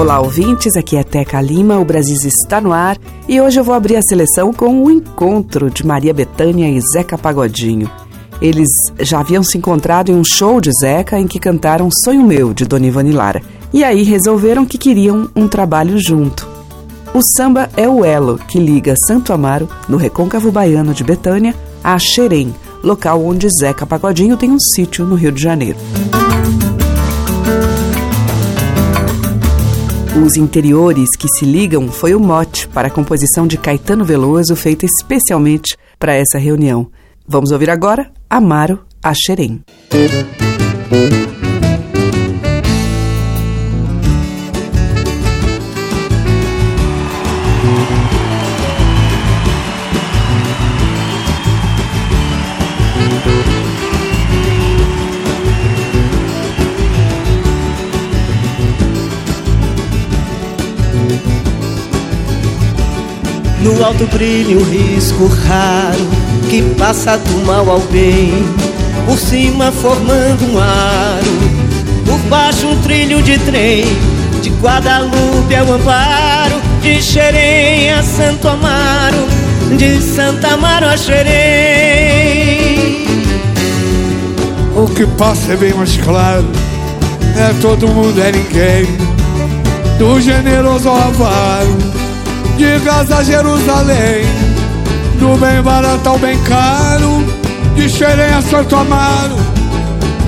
Olá, ouvintes. Aqui é Teca Lima. O Brasil está no ar e hoje eu vou abrir a seleção com o encontro de Maria Bethânia e Zeca Pagodinho. Eles já haviam se encontrado em um show de Zeca em que cantaram Sonho Meu, de Dona Ivani Lara. E aí resolveram que queriam um trabalho junto. O samba é o elo que liga Santo Amaro, no recôncavo baiano de Betânia, a Xerém, local onde Zeca Pagodinho tem um sítio no Rio de Janeiro. Os interiores que se ligam foi o mote para a composição de Caetano Veloso, feita especialmente para essa reunião. Vamos ouvir agora Amaro a Xerém. No alto brilha o risco raro que passa do mal ao bem. Por cima formando um aro, por baixo um trilho de trem. De Guadalupe ao Amparo, de Xerém a Santo Amaro, de Santa Amaro a Xerém. O que passa é bem mais claro, é todo mundo, é ninguém. Do generoso ao avaro de Gaza a Jerusalém, do bem barato ao bem caro, de Xerém a Santo Amaro,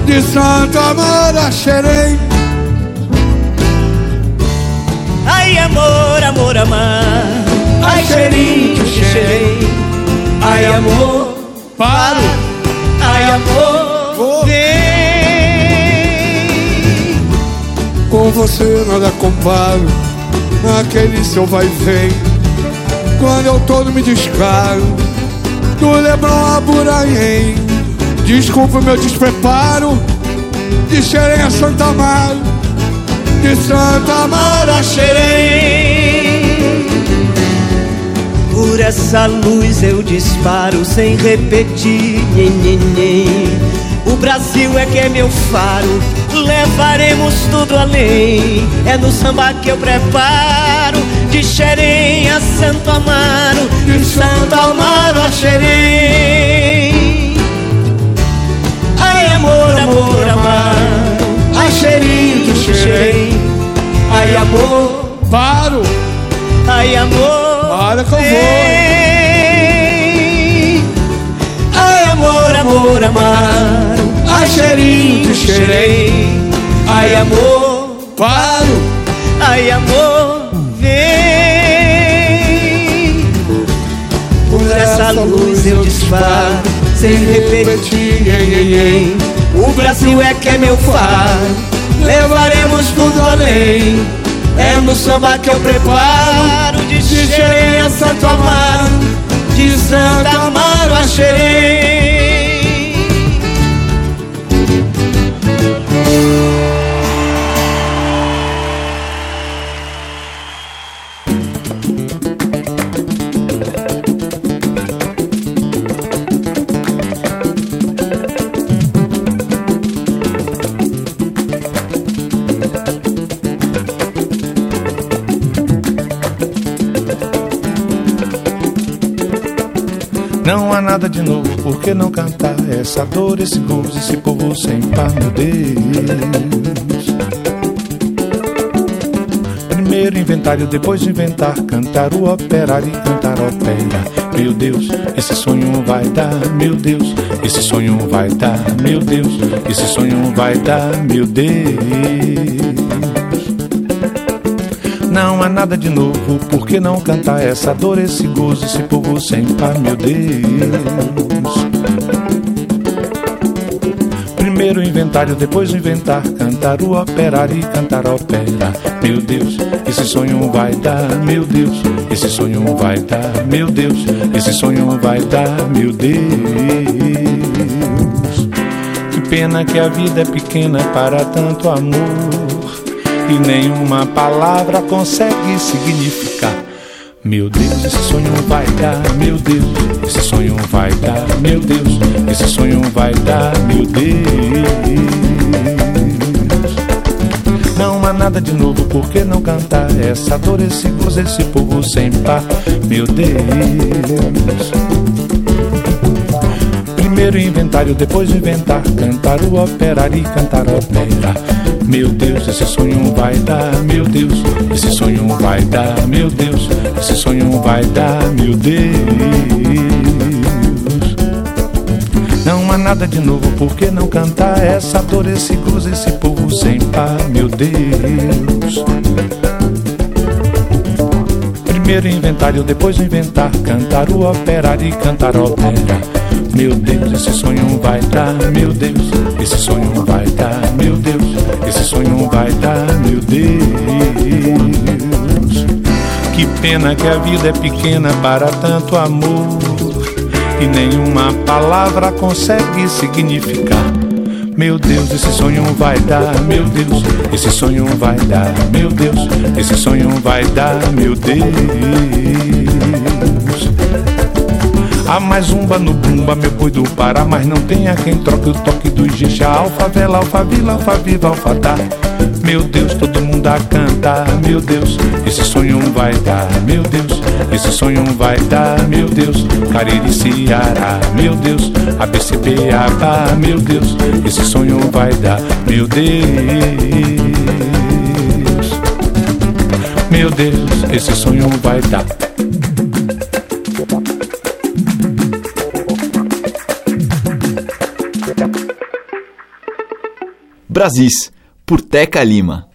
de Santo Amaro a Xerém. Ai amor, amor, amar, ai cheirinho, xerém, ai amor, Paro, ai amor, Vou. vem. com você nada comparo, naquele seu vai vem. Quando eu todo me descaro, do Leblon a Buraim. Desculpa o meu despreparo, de Xerém a Santa Amaro, de Santa Amaro a Xerém. Por essa luz eu disparo sem repetir. Nhen, nhen, nhen. O Brasil é que é meu faro, levaremos tudo além. É no samba que eu preparo, de Xerém a Santo Amaro, de Santo Amaro a Xerém. Ai amor, amor, amar, ai cheirinho de Xerém. Ai amor, Paro, ai amor. para que eu vou. Ai amor, amor, amaro Ai cheirinho de xerém. Ai amor, Paro, ai amor Vem. Por essa luz eu disparo Sem repetir nhen. O Brasil é que é meu faro. Levaremos tudo além. É no samba que eu preparo. De xerém a Santo Amaro. De Santa Amaro a xerém nada de novo, por que não cantar essa dor, esse gozo, esse povo sem par, meu Deus? Primeiro inventário, depois de inventar, cantar o operário e cantar ópera. Meu Deus, esse sonho vai dar, meu Deus, esse sonho vai dar, meu Deus, esse sonho vai dar, meu Deus. Não há nada de novo, por que não cantar essa dor, esse gozo, esse povo sem par, meu Deus? Primeiro inventário, depois inventar, cantar o operário e cantar ópera. Meu Deus, esse sonho vai dar, meu Deus, esse sonho vai dar, meu Deus, esse sonho vai dar, meu Deus. Que pena que a vida é pequena para tanto amor e nenhuma palavra consegue significar. Meu Deus, esse sonho vai dar, meu Deus, esse sonho vai dar, meu Deus, esse sonho vai dar, meu Deus. Não há nada de novo, por que não cantar essa dor, esse gozo, esse povo sem par, meu Deus. Primeiro inventário, depois inventar, cantar o operário e cantar ópera. Meu Deus, esse sonho vai dar, meu Deus, esse sonho vai dar, meu Deus, esse sonho vai dar, meu Deus. Não há nada de novo, por que não cantar essa dor, esse gozo, esse povo sem par, meu Deus. Primeiro inventário, depois inventar, cantar o operário e cantar ópera. Meu Deus, esse sonho vai dar, meu Deus, esse sonho vai dar, meu Deus, esse sonho vai dar, meu Deus. Que pena que a vida é pequena para tanto amor e nenhuma palavra consegue significar. Meu Deus, esse sonho vai dar, meu Deus, esse sonho vai dar, meu Deus, esse sonho vai dar, meu Deus. Há mais umba no bumba, meu boi do Pará, mas não tem a quem troque o toque do Ijexá. Alfa, vela, alfa, vila, alfa, viva, alfa, dá. Meu Deus, todo mundo a cantar, meu Deus, esse sonho vai dar, meu Deus, esse sonho vai dar, meu Deus, Cariri, Ceará, meu Deus, ABCB, Abá, meu Deus, esse sonho vai dar, meu Deus, meu Deus, esse sonho vai dar. Brasis, por Teca Lima.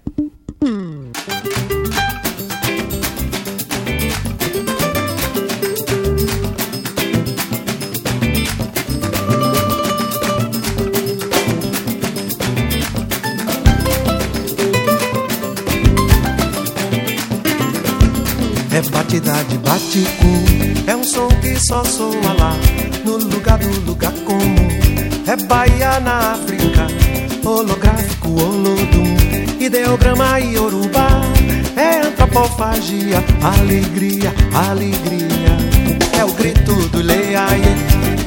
Alegria, alegria. É o grito do Leaie,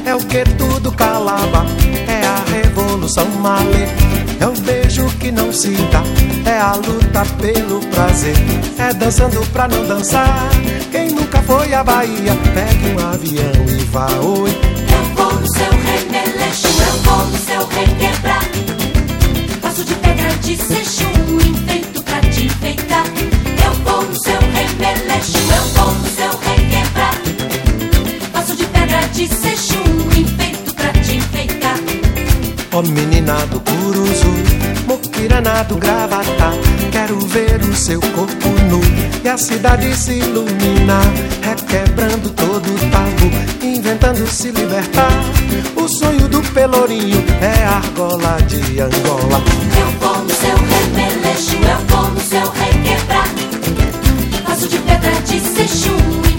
é o que tudo calaba, é a revolução malê, é o beijo que não se dá, é a luta pelo prazer, é dançando pra não dançar. Quem nunca foi à Bahia, pegue um avião e vá oi. Eu vou no seu remeleixo, eu vou no seu requebrar de pedra de seixum, enfeito eu vou no seu requebrar. Faço de pedra de seixum, enfeito pra te enfeitar. Ó oh, menina do curuzu, moquirana do gravatá. Quero ver o seu corpo nu e a cidade se iluminar, requebrando todo o tabu, inventando se libertar. O sonho do pelourinho é a argola de Angola. Eu vou no seu remeleixo, eu vou no seu requebrar. Faço de pedra de seixum,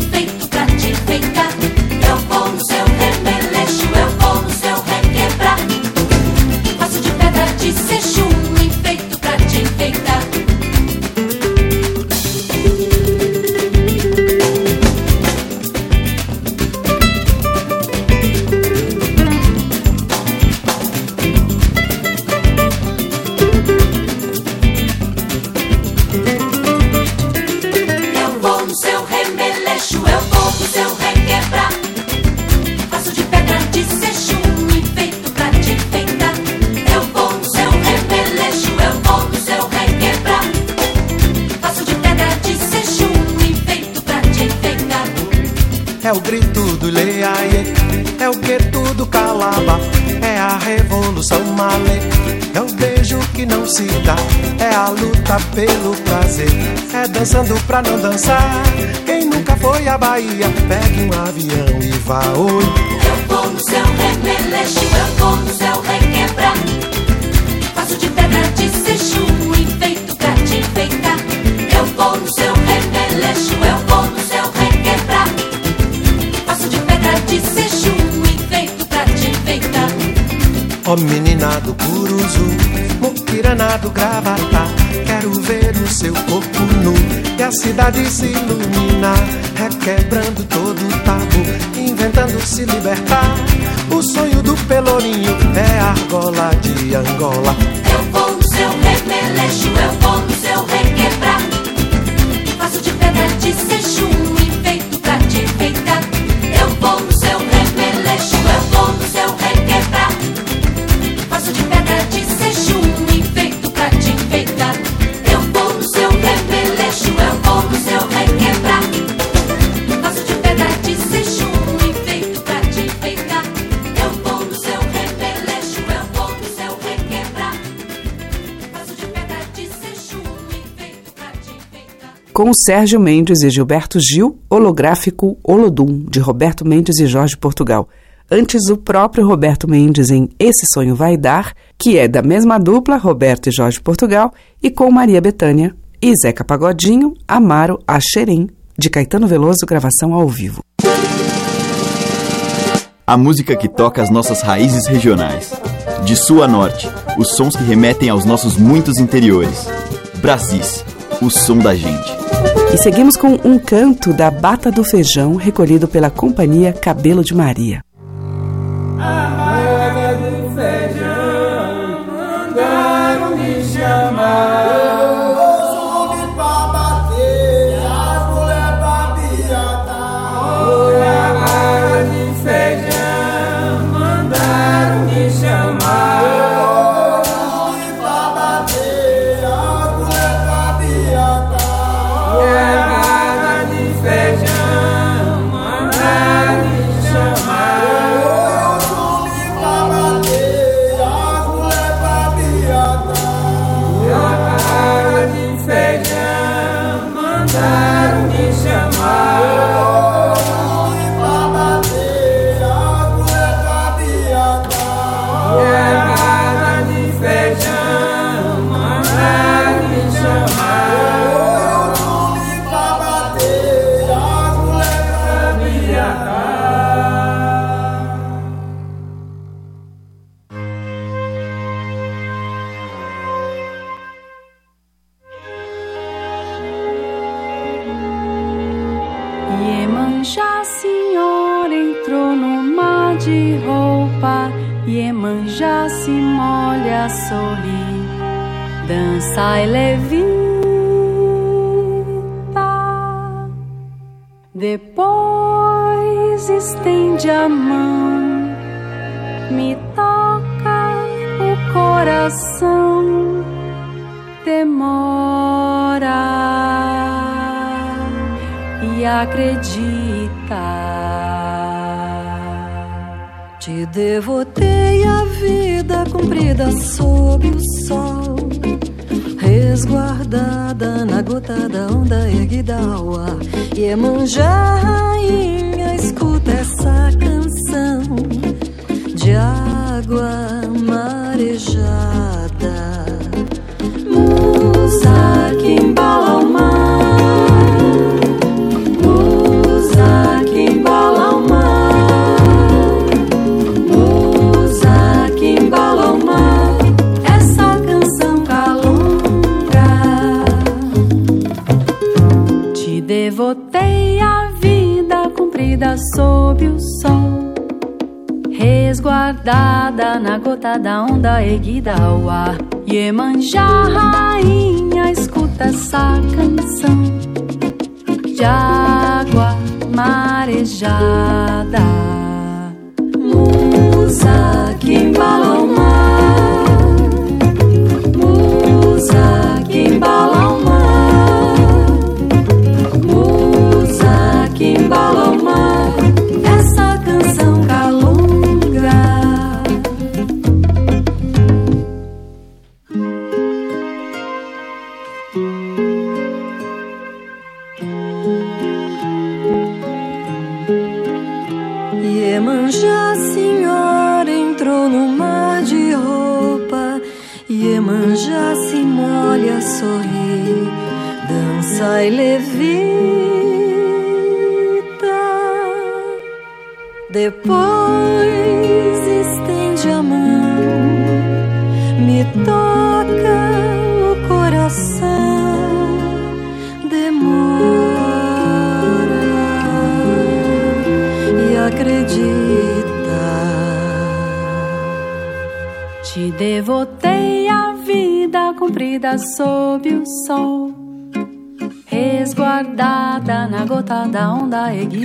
dançando pra não dançar. Quem nunca foi à Bahia, pegue um avião e vá oi. Eu vou no seu remeleixo, eu vou no seu requebrar. Faço de pedra de seixo enfeito pra te enfeitar. Eu vou no seu remeleixo, eu vou no seu requebrar. Faço de pedra de seixo enfeito pra te enfeitar. Ó menina do Curuzu, muquirana do Gravatá Quero ver o seu corpo nu e a cidade se iluminar Requebrando todo o tabu, inventando se libertar. O sonho do pelourinho é a argola de Angola. Eu vou no seu remeleixo, eu vou no seu requebrar. Faço de pedra de seixo Com Sérgio Mendes e Gilberto Gil, holográfico Olodum, de Roberto Mendes e Jorge Portugal. Antes, o próprio Roberto Mendes em Esse Sonho Vai Dar, que é da mesma dupla, Roberto e Jorge Portugal, e com Maria Bethânia e Zeca Pagodinho, Amaro Axerim, de Caetano Veloso, gravação ao vivo. A música que toca as nossas raízes regionais. De sul a norte, os sons que remetem aos nossos muitos interiores. Brasis, o som da gente. E seguimos com um canto da Bata do Feijão, recolhido pela companhia Cabelo de Maria. Iemanjá, de roupa. Iemanjá se molha, sorri, dança e levita. Depois estende a mão, me toca o coração, demora e acredita. Te devotei a vida comprida sob o sol, resguardada na gota da onda erguida ao ar. Iemanjá, rainha, escuta essa canção de água marejada. Musa que embala resguardada na gota da onda erguida ao ar. Iemanjá, rainha, escuta essa canção de água marejada. Musa que embala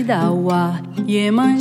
Dawa 山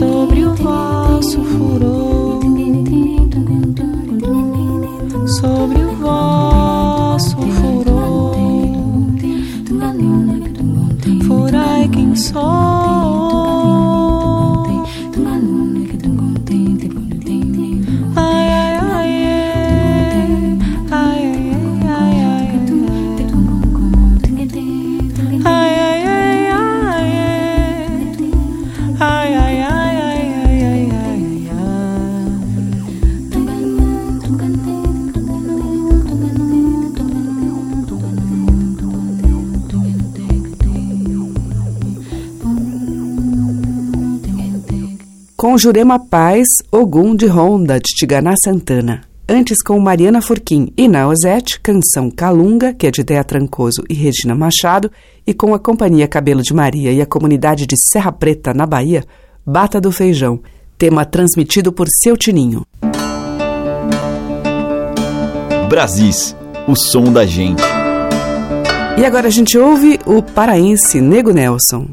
sobre o vosso furor. com Jurema Paz, Ogum de Ronda, de Tiganá Santana. Antes com Mariana Furquim e Naozete, canção Calunga, que é de Dea Trancoso e Regina Machado, e com a Companhia Cabelo de Maria e a comunidade de Serra Preta, na Bahia, Bata do Feijão, tema transmitido por Seu Tininho. Brasis, o som da gente. E agora a gente ouve o paraense Nego Nelson.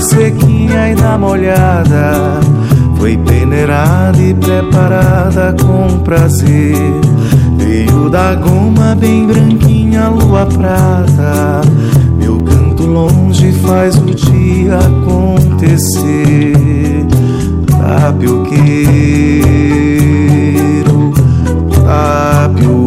Sequinha e da molhada foi peneirada e preparada com prazer. Veio da goma bem branquinha, lua prata. Meu canto longe faz o dia acontecer. Tapioqueiro, tapioqueiro.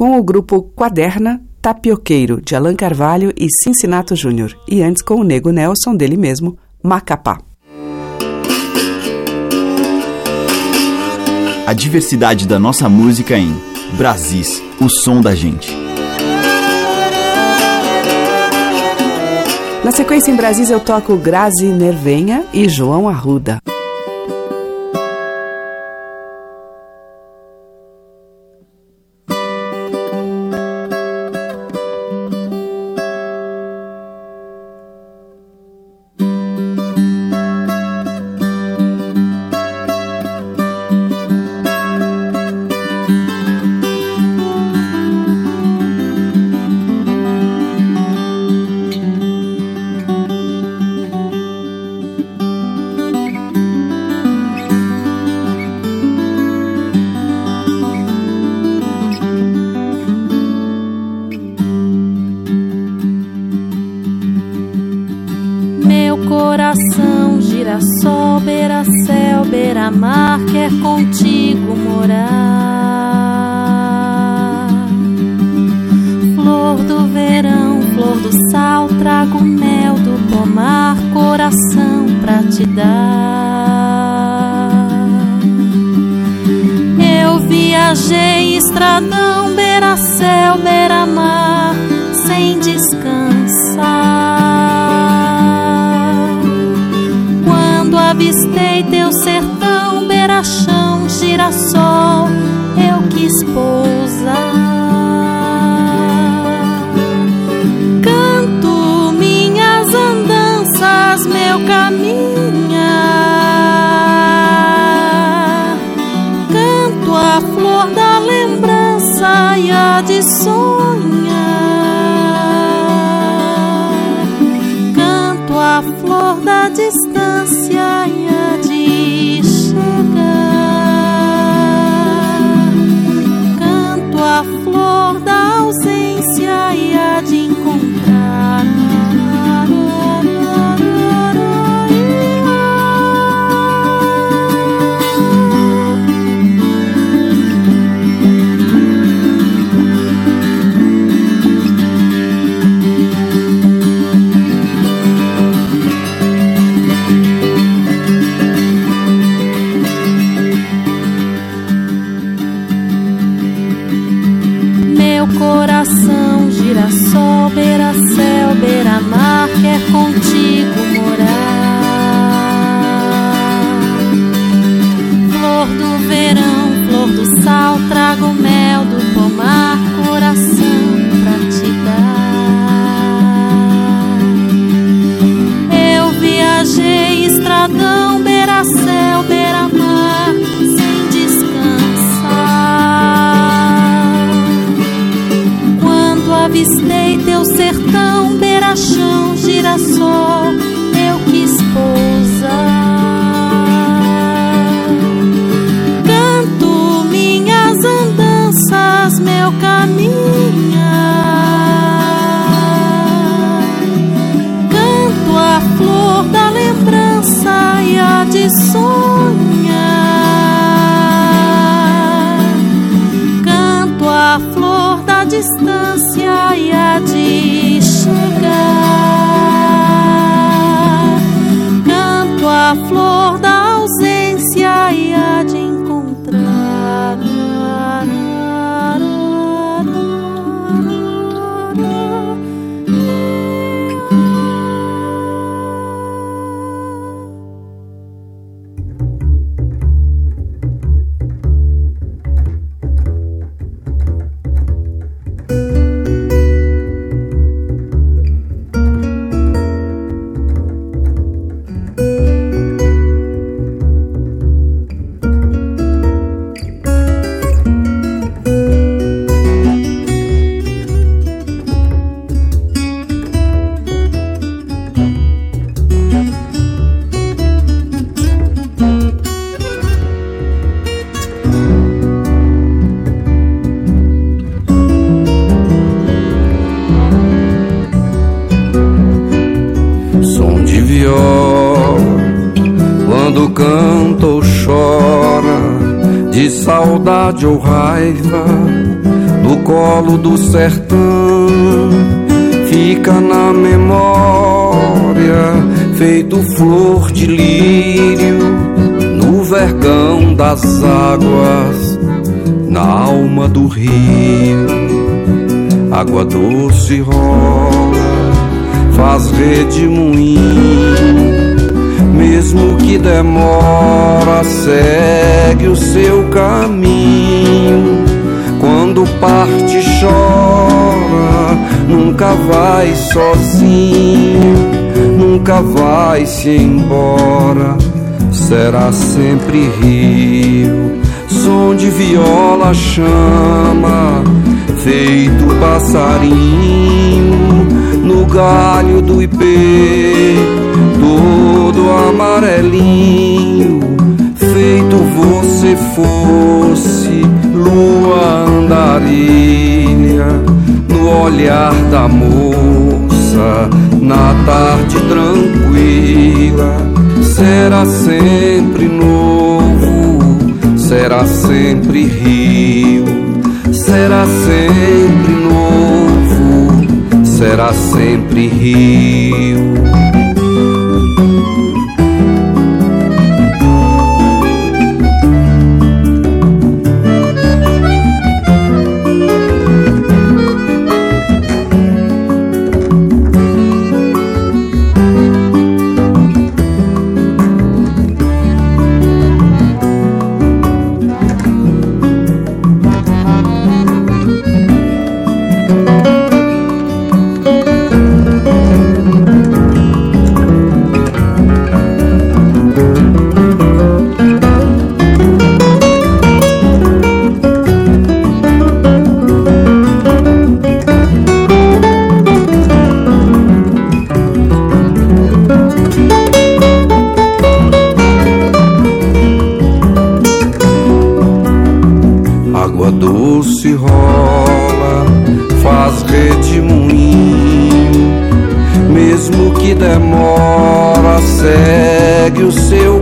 Com o grupo Quaderna, Tapioqueiro, de Allan Carvalho e Cincinato Júnior. E antes com o Nego Nelson, dele mesmo, Macapá. A diversidade da nossa música em Brasis, o som da gente. Na sequência, em Brasis, eu toco Grazi Nervenha e João Arruda. De sonhar. Canto a flor da distância saudade ou raiva, no colo do sertão, fica na memória, feito flor de lírio, no vergão das águas, na alma do rio, água doce rola faz redemoinho, mesmo que demora, segue o seu caminho. Parte chora, nunca vai sozinho, nunca vai se embora, será sempre rio. Som de viola chama, feito passarinho no galho do ipê, todo amarelinho, feito você fosse lua andarilha, no olhar da moça, na tarde tranquila, será sempre novo, será sempre rio, será sempre novo será sempre rio.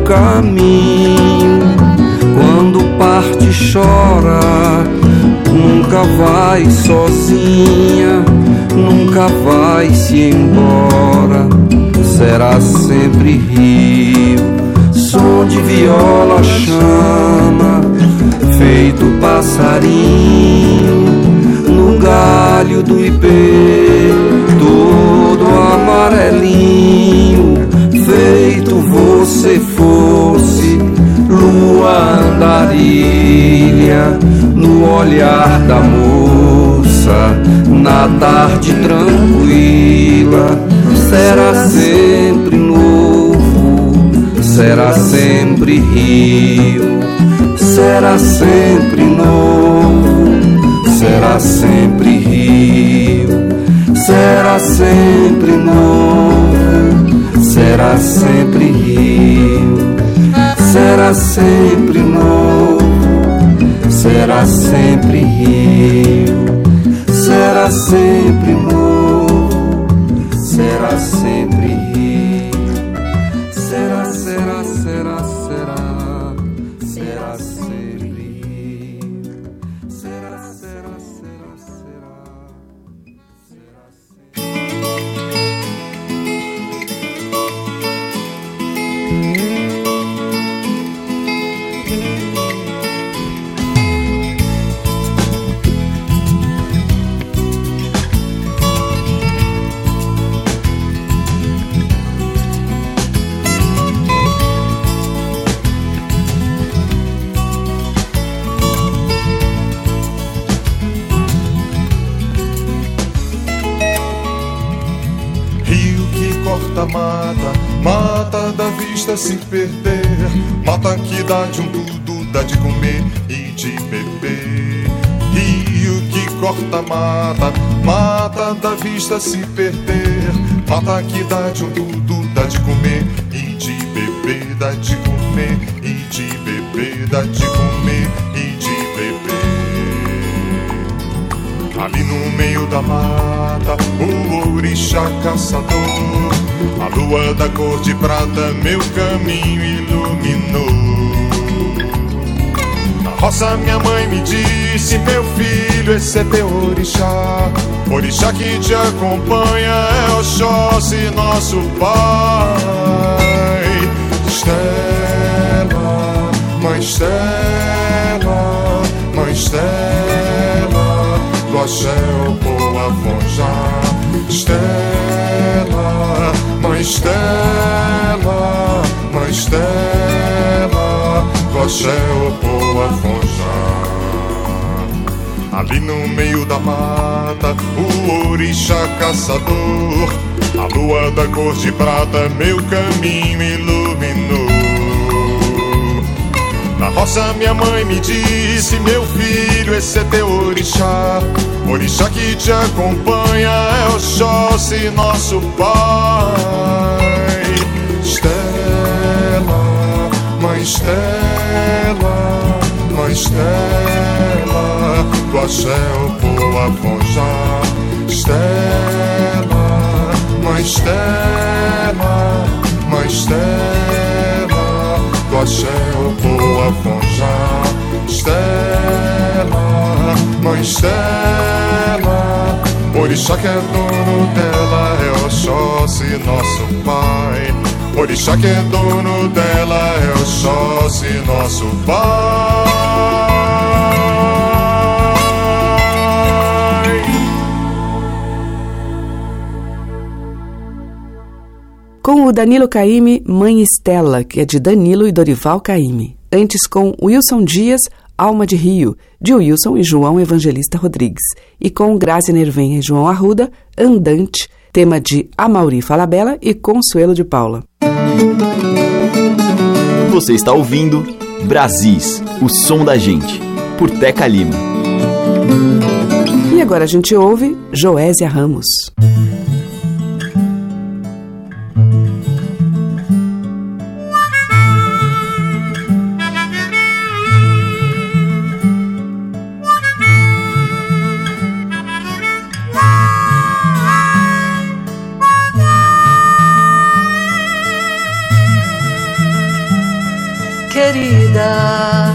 Caminho. Quando parte, chora, nunca vai sozinha, nunca vai se embora, será sempre rio. Som de viola chama, feito passarinho, no galho do ipê, todo amarelinho, feito fosse lua andarilha no olhar da moça, na tarde tranquila, será sempre novo, será sempre rio, será sempre novo, será sempre rio, será sempre novo, será sempre rio, será sempre novo será sempre rio, será sempre novo, será sempre da vista se perder. Mata que dá de um tudo, dá de comer e de beber. Rio que corta mata, mata da vista se perder. Mata que dá de um tudo, dá de comer e de beber, dá de comer e de beber, dá de comer Ali no meio da mata, o orixá caçador, a lua da cor de prata, meu caminho iluminou. Na roça minha mãe me disse, meu filho, esse é teu orixá. Orixá que te acompanha é Oxóssi, nosso pai. Estela, mãe Estela, mãe Estela o poa fonja Estela, mãe Estela, mãe Estela o poa fonja Ali no meio da mata, o orixá caçador. A lua da cor de prata meu caminho iluminou na roça minha mãe me disse, meu filho, esse é teu orixá. Orixá que te acompanha é Oxóssi, nosso pai. Estela, mãe Estela, mãe Estela Do axé o poa fonja Estela, mãe Estela, mãe Estela o poa fonja Estela, mãe Estela Orixá que é dono dela é Oxóssi, nosso pai. Orixá que é dono dela é Oxóssi, nosso pai Com o Danilo Caime, Mãe Estela, que é de Danilo e Dorival Caime. Antes com Wilson Dias, Alma de Rio, de Wilson e João Evangelista Rodrigues. E com Grazi Nervenha e João Arruda, Andante, tema de Amauri Falabella e Consuelo de Paula. Você está ouvindo Brasis, o som da gente, por Teca Lima. E agora a gente ouve Joésia Ramos. Querida.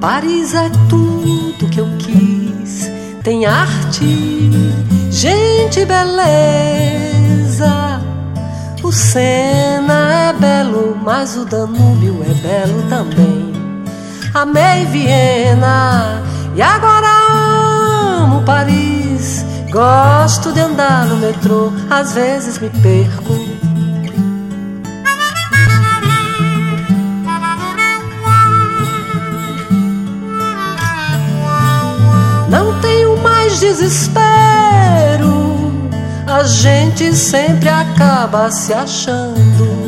Paris é tudo que eu quis. Tem arte, gente, beleza. O Sena é belo, mas o Danúbio é belo também. Amei Viena e agora amo Paris. Gosto de andar no metrô, às vezes me perco. Mais desespero. A gente sempre acaba se achando.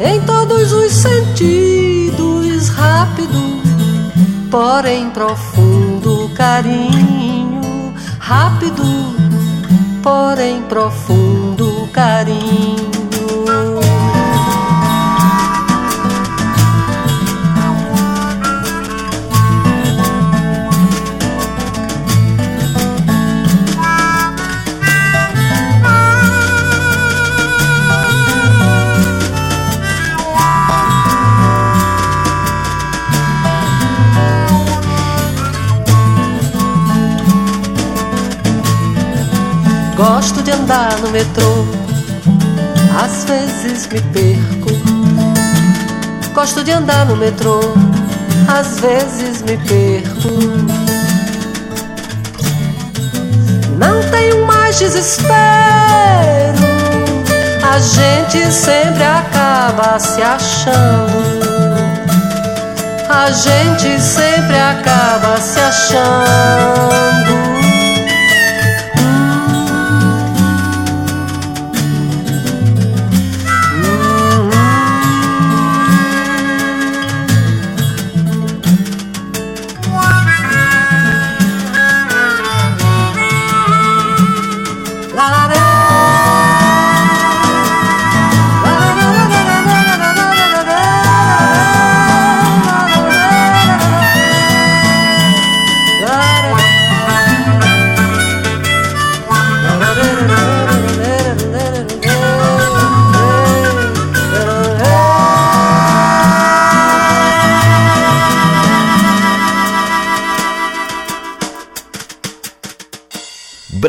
em todos os sentidos, rápido, porém profundo carinho, rápido, porém profundo carinho. Andar no metrô, às vezes me perco. Gosto de andar no metrô, às vezes me perco. Não tenho mais desespero, a gente sempre acaba se achando. A gente sempre acaba se achando.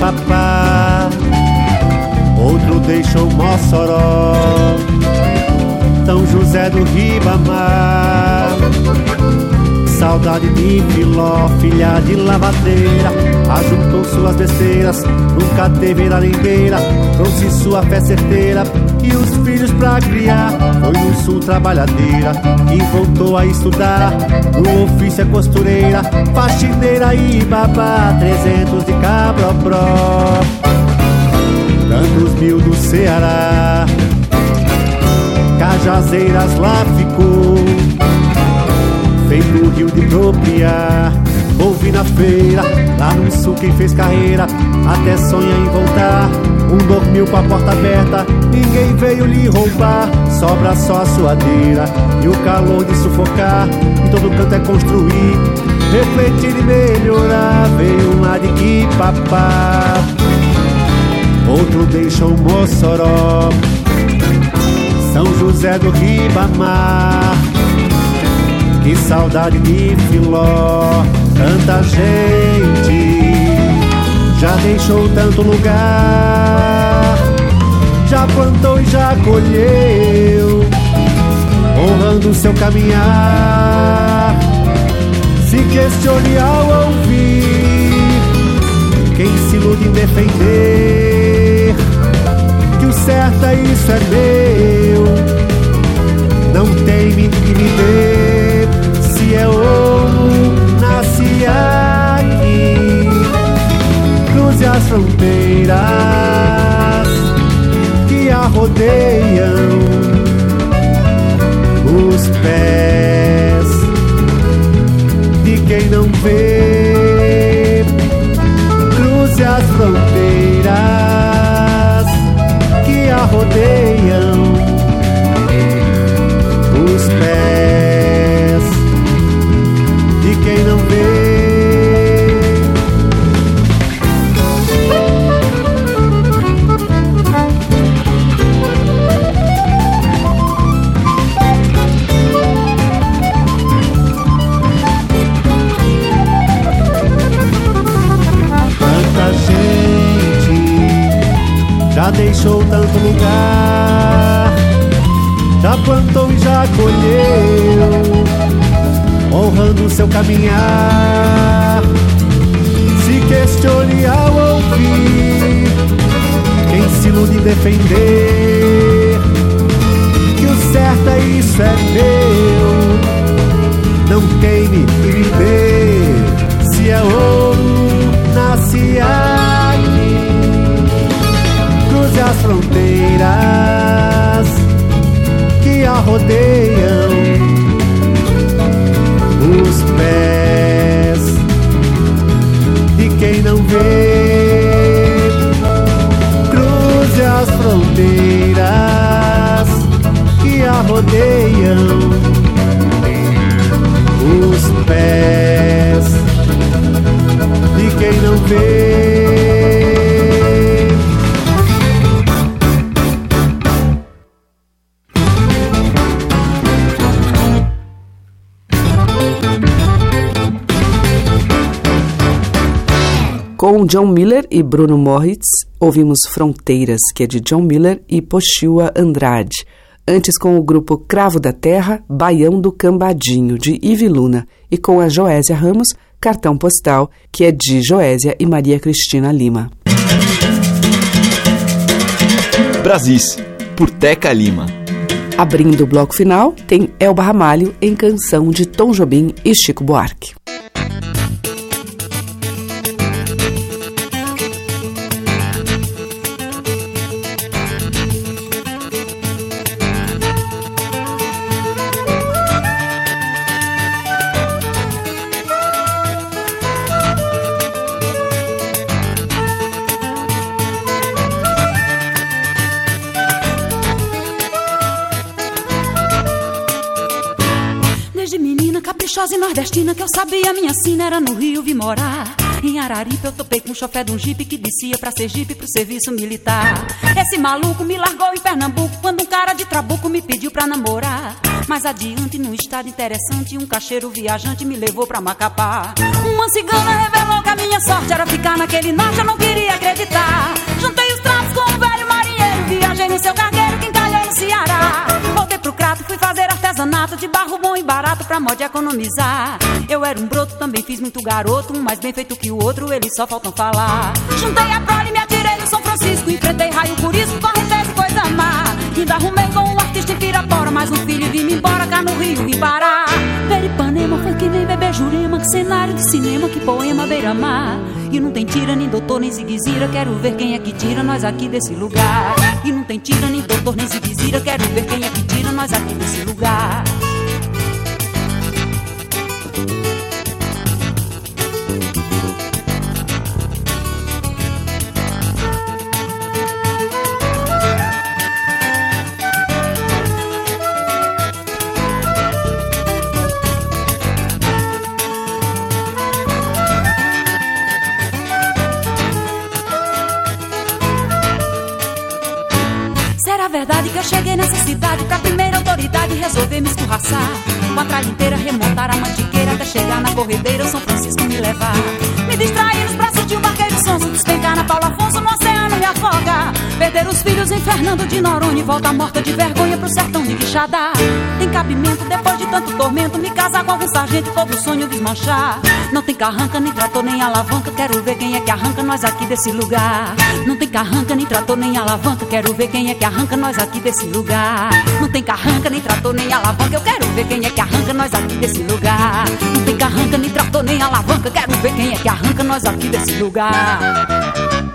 Macapá, outro deixou Mossoró, São José do Ribamar. Saudade de Filó, filha de lavadeira, ajuntou suas besteiras, nunca teve na ningueira, trouxe sua fé certeira e os filhos pra criar. Foi no sul trabalhadeira e voltou a estudar. No ofício é costureira, faxineira e babá. Trezentos de cabropró, tantos mil do Ceará. Cajazeiras lá ficou Feito o rio de propriar Ouvi na feira, lá no sul quem fez carreira Até sonha em voltar Um dormiu com a porta aberta. Ninguém veio lhe roubar. Sobra só a suadeira E o calor de sufocar. Em todo canto é construir Refletir e melhorar. Veio um de que papá. Outro deixou Mossoró são José do Ribamar. Que saudade de Filó, tanta gente já deixou tanto lugar, já plantou e já colheu, honrando seu caminhar. Se questione ao ouvir quem se ilude em defender que o certo é isso é meu. Não que me dê, fronteiras que a rodeiam, plantou e já colheu, honrando seu caminhar. Se questione ao ouvir quem se ilude defender que o certo é isso é meu. Não queime e me dê, se é ouro, nasce aqui. Cruze as fronteiras que a rodeiam, os pés de quem não vê. Cruze as fronteiras que a rodeiam, os pés de quem não vê. Com John Miller e Bruno Moritz, ouvimos Fronteiras, que é de John Miller e Pochua Andrade. Antes com o grupo Cravo da Terra, Baião do Cambadinho, de Ive Luna. E com a Joésia Ramos, Cartão Postal, que é de Joésia e Maria Cristina Lima. Brasis, por Teca Lima. Abrindo o bloco final, tem Elba Ramalho em canção de Tom Jobim e Chico Buarque. Nordestina que eu sabia minha sina era no Rio vi morar. Em Araripe eu topei com o chofé de um jipe que descia pra Sergipe pro serviço militar. Esse maluco me largou em Pernambuco quando um cara de trabuco me pediu pra namorar. Mais adiante, num estado interessante, um cacheiro viajante me levou pra Macapá. Uma cigana revelou que a minha sorte era ficar naquele norte, eu não queria acreditar. Juntei os trapos com um velho marinheiro, via de barro bom e barato pra modo de economizar. Eu era um broto, também fiz muito garoto, um mais bem feito que o outro, eles só faltam falar. Juntei a prole, me atirei no São Francisco, enfrentei raio por isso, correnteza e coisa má. Ainda arrumei com um artista em Pirapora, mais um filho e vim embora cá no Rio, vim parar. Peripanema foi que nem bebê Jurema, que cenário de cinema, que poema beira-mar. E não tem tira, nem doutor, nem ziguezira, quero ver quem é que tira nós aqui desse lugar. E não tem tira, nem doutor, nem ziguezira, quero ver quem é que tira nós aqui desse lugar. Eu cheguei nessa cidade pra primeira autoridade resolver me escorraçar? Com a tralha inteira remontar a mantiqueira até chegar na corredeira São Francisco me levar. Me distrair nos braços de um barqueiro sonso, despencar na Paulo Afonso no oceano afoga. Perder os filhos em Fernando de Noronha e volta morta de vergonha pro sertão de Quixadá. Tem cabimento depois de tanto tormento me casar com algum sargento todo sonho desmanchar. Não tem carranca, nem trator, nem alavanca, quero ver quem é que arranca nós aqui desse lugar. Não tem carranca, nem trator, nem alavanca, quero ver quem é que arranca nós aqui desse lugar. Não tem carranca, nem trator, nem alavanca, eu quero ver quem é que arranca nós aqui desse lugar. Não tem carranca, nem trator, nem alavanca, quero ver quem é que arranca nós aqui desse lugar.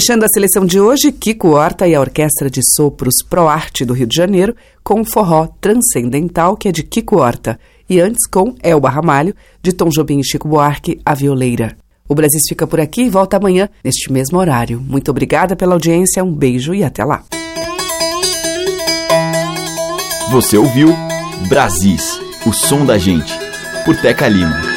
Fechando a seleção de hoje, Kiko Horta e a Orquestra de Sopros Pro Arte do Rio de Janeiro, com o forró transcendental, que é de Kiko Horta, e antes com Elba Ramalho, de Tom Jobim e Chico Buarque, A Violeira. O Brasil fica por aqui e volta amanhã, neste mesmo horário. Muito obrigada pela audiência, um beijo e até lá. Você ouviu Brasis, o som da gente, por Teca Lima.